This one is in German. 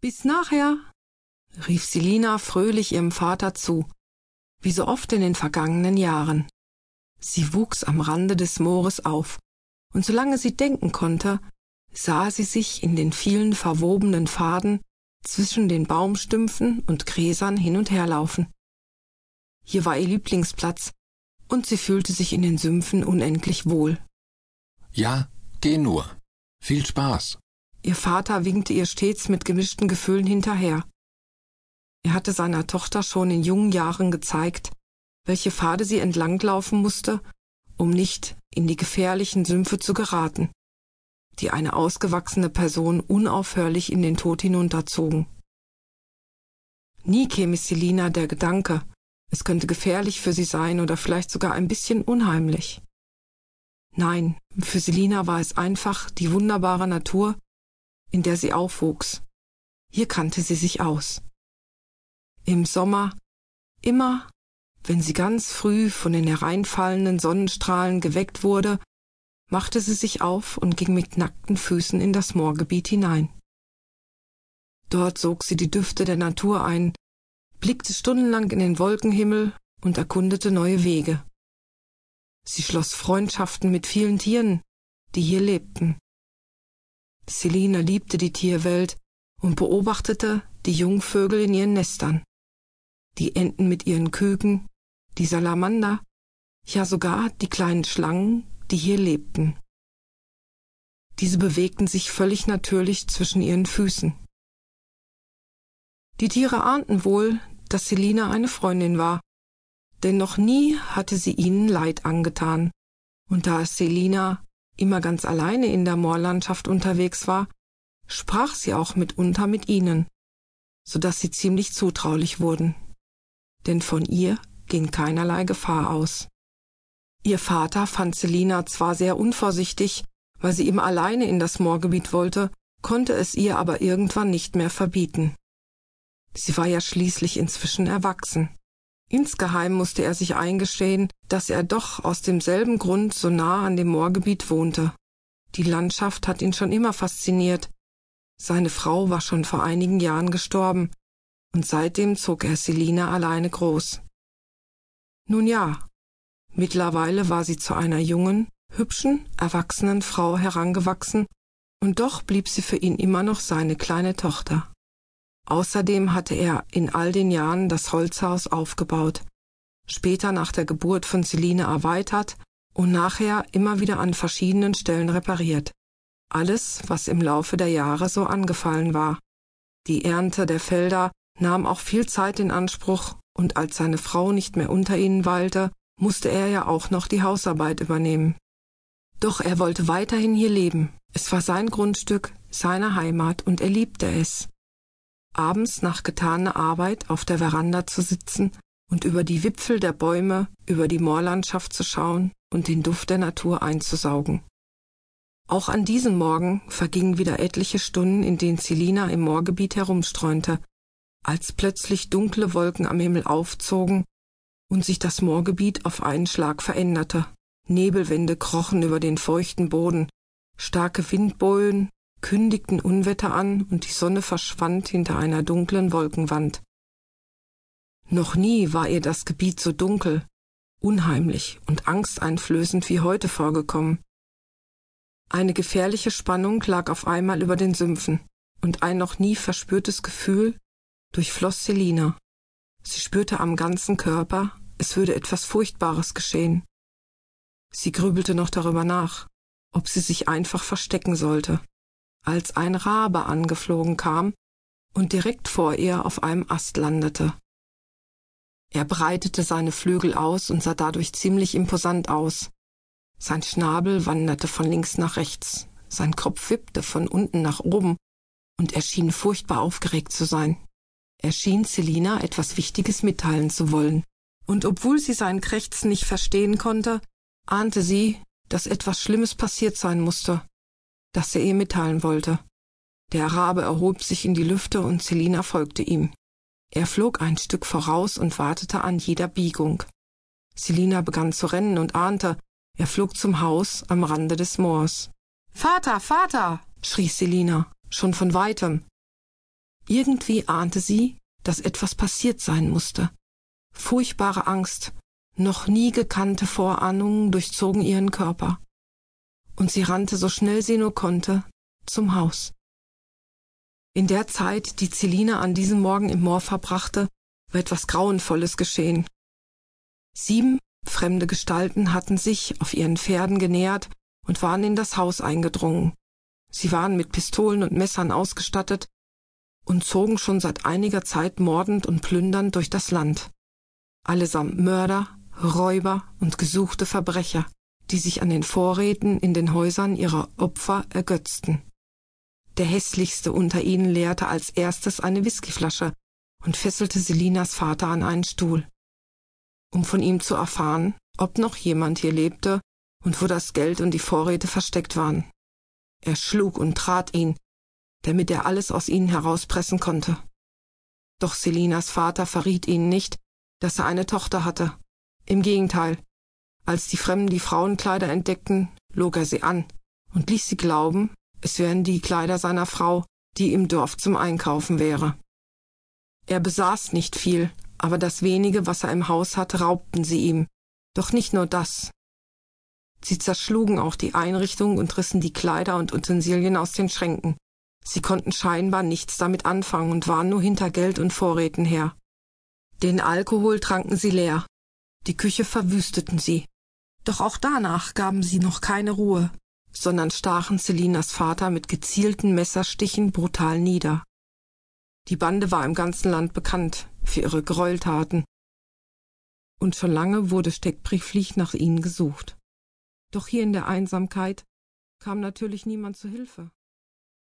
Bis nachher, rief Selina fröhlich ihrem Vater zu, wie so oft in den vergangenen Jahren. Sie wuchs am Rande des Moores auf, und solange sie denken konnte, sah sie sich in den vielen verwobenen Faden zwischen den Baumstümpfen und Gräsern hin und her laufen. Hier war ihr Lieblingsplatz, und sie fühlte sich in den Sümpfen unendlich wohl. Ja, geh nur. Viel Spaß. Ihr Vater winkte ihr stets mit gemischten Gefühlen hinterher. Er hatte seiner Tochter schon in jungen Jahren gezeigt, welche Pfade sie entlanglaufen musste, um nicht in die gefährlichen Sümpfe zu geraten, die eine ausgewachsene Person unaufhörlich in den Tod hinunterzogen. Nie käme Selina der Gedanke, es könnte gefährlich für sie sein oder vielleicht sogar ein bisschen unheimlich. Nein, für Selina war es einfach die wunderbare Natur, in der sie aufwuchs. Hier kannte sie sich aus. Im Sommer, immer wenn sie ganz früh von den hereinfallenden Sonnenstrahlen geweckt wurde, machte sie sich auf und ging mit nackten Füßen in das Moorgebiet hinein. Dort sog sie die Düfte der Natur ein, blickte stundenlang in den Wolkenhimmel und erkundete neue Wege. Sie schloss Freundschaften mit vielen Tieren, die hier lebten. Selina liebte die Tierwelt und beobachtete die Jungvögel in ihren Nestern, die Enten mit ihren Küken, die Salamander, ja sogar die kleinen Schlangen, die hier lebten. Diese bewegten sich völlig natürlich zwischen ihren Füßen. Die Tiere ahnten wohl, dass Selina eine Freundin war, denn noch nie hatte sie ihnen Leid angetan, und da es Selina immer ganz alleine in der Moorlandschaft unterwegs war, sprach sie auch mitunter mit ihnen, so dass sie ziemlich zutraulich wurden. Denn von ihr ging keinerlei Gefahr aus. Ihr Vater fand Selina zwar sehr unvorsichtig, weil sie ihm alleine in das Moorgebiet wollte, konnte es ihr aber irgendwann nicht mehr verbieten. Sie war ja schließlich inzwischen erwachsen. Insgeheim musste er sich eingestehen, dass er doch aus demselben Grund so nah an dem Moorgebiet wohnte. Die Landschaft hat ihn schon immer fasziniert. Seine Frau war schon vor einigen Jahren gestorben, und seitdem zog er Selina alleine groß. Nun ja, mittlerweile war sie zu einer jungen, hübschen, erwachsenen Frau herangewachsen, und doch blieb sie für ihn immer noch seine kleine Tochter. Außerdem hatte er in all den Jahren das Holzhaus aufgebaut, später nach der Geburt von Celine erweitert und nachher immer wieder an verschiedenen Stellen repariert. Alles, was im Laufe der Jahre so angefallen war. Die Ernte der Felder nahm auch viel Zeit in Anspruch und als seine Frau nicht mehr unter ihnen weilte, musste er ja auch noch die Hausarbeit übernehmen. Doch er wollte weiterhin hier leben. Es war sein Grundstück, seine Heimat, und er liebte es. Abends nach getaner Arbeit auf der Veranda zu sitzen und über die Wipfel der Bäume, über die Moorlandschaft zu schauen und den Duft der Natur einzusaugen. Auch an diesem Morgen vergingen wieder etliche Stunden, in denen Celina im Moorgebiet herumstreunte, als plötzlich dunkle Wolken am Himmel aufzogen und sich das Moorgebiet auf einen Schlag veränderte. Nebelwände krochen über den feuchten Boden, starke Windböen kündigten Unwetter an und die Sonne verschwand hinter einer dunklen Wolkenwand. Noch nie war ihr das Gebiet so dunkel, unheimlich und angsteinflößend wie heute vorgekommen. Eine gefährliche Spannung lag auf einmal über den Sümpfen, und ein noch nie verspürtes Gefühl durchfloß Selina. Sie spürte am ganzen Körper, es würde etwas Furchtbares geschehen. Sie grübelte noch darüber nach, ob sie sich einfach verstecken sollte, als ein Rabe angeflogen kam und direkt vor ihr auf einem Ast landete. Er breitete seine Flügel aus und sah dadurch ziemlich imposant aus. Sein Schnabel wanderte von links nach rechts, sein Kopf wippte von unten nach oben, und er schien furchtbar aufgeregt zu sein. Er schien Selina etwas Wichtiges mitteilen zu wollen, und obwohl sie sein Krächzen nicht verstehen konnte, ahnte sie, dass etwas Schlimmes passiert sein musste, das er ihr mitteilen wollte. Der Rabe erhob sich in die Lüfte und Selina folgte ihm. Er flog ein Stück voraus und wartete an jeder Biegung. Selina begann zu rennen und ahnte, er flog zum Haus am Rande des Moors. Vater, Vater! schrie Selina, schon von weitem. Irgendwie ahnte sie, dass etwas passiert sein musste. Furchtbare Angst, noch nie gekannte Vorahnungen durchzogen ihren Körper. Und sie rannte so schnell sie nur konnte zum Haus. In der Zeit, die Celina an diesem Morgen im Moor verbrachte, war etwas Grauenvolles geschehen. Sieben fremde Gestalten hatten sich auf ihren Pferden genähert und waren in das Haus eingedrungen. Sie waren mit Pistolen und Messern ausgestattet und zogen schon seit einiger Zeit mordend und plündernd durch das Land. Allesamt Mörder, Räuber und gesuchte Verbrecher, die sich an den Vorräten in den Häusern ihrer Opfer ergötzten. Der hässlichste unter ihnen leerte als erstes eine Whiskyflasche und fesselte Selinas Vater an einen Stuhl, um von ihm zu erfahren, ob noch jemand hier lebte und wo das Geld und die Vorräte versteckt waren. Er schlug und trat ihn, damit er alles aus ihnen herauspressen konnte. Doch Selinas Vater verriet ihnen nicht, dass er eine Tochter hatte. Im Gegenteil, als die Fremden die Frauenkleider entdeckten, log er sie an und ließ sie glauben, es wären die Kleider seiner Frau, die im Dorf zum Einkaufen wäre. Er besaß nicht viel, aber das wenige, was er im Haus hatte, raubten sie ihm. Doch nicht nur das. Sie zerschlugen auch die Einrichtung und rissen die Kleider und Utensilien aus den Schränken. Sie konnten scheinbar nichts damit anfangen und waren nur hinter Geld und Vorräten her. Den Alkohol tranken sie leer, die Küche verwüsteten sie. Doch auch danach gaben sie noch keine Ruhe, sondern stachen Selinas Vater mit gezielten Messerstichen brutal nieder. Die Bande war im ganzen Land bekannt für ihre Gräueltaten. Und schon lange wurde steckbrieflich nach ihnen gesucht. Doch hier in der Einsamkeit kam natürlich niemand zu Hilfe.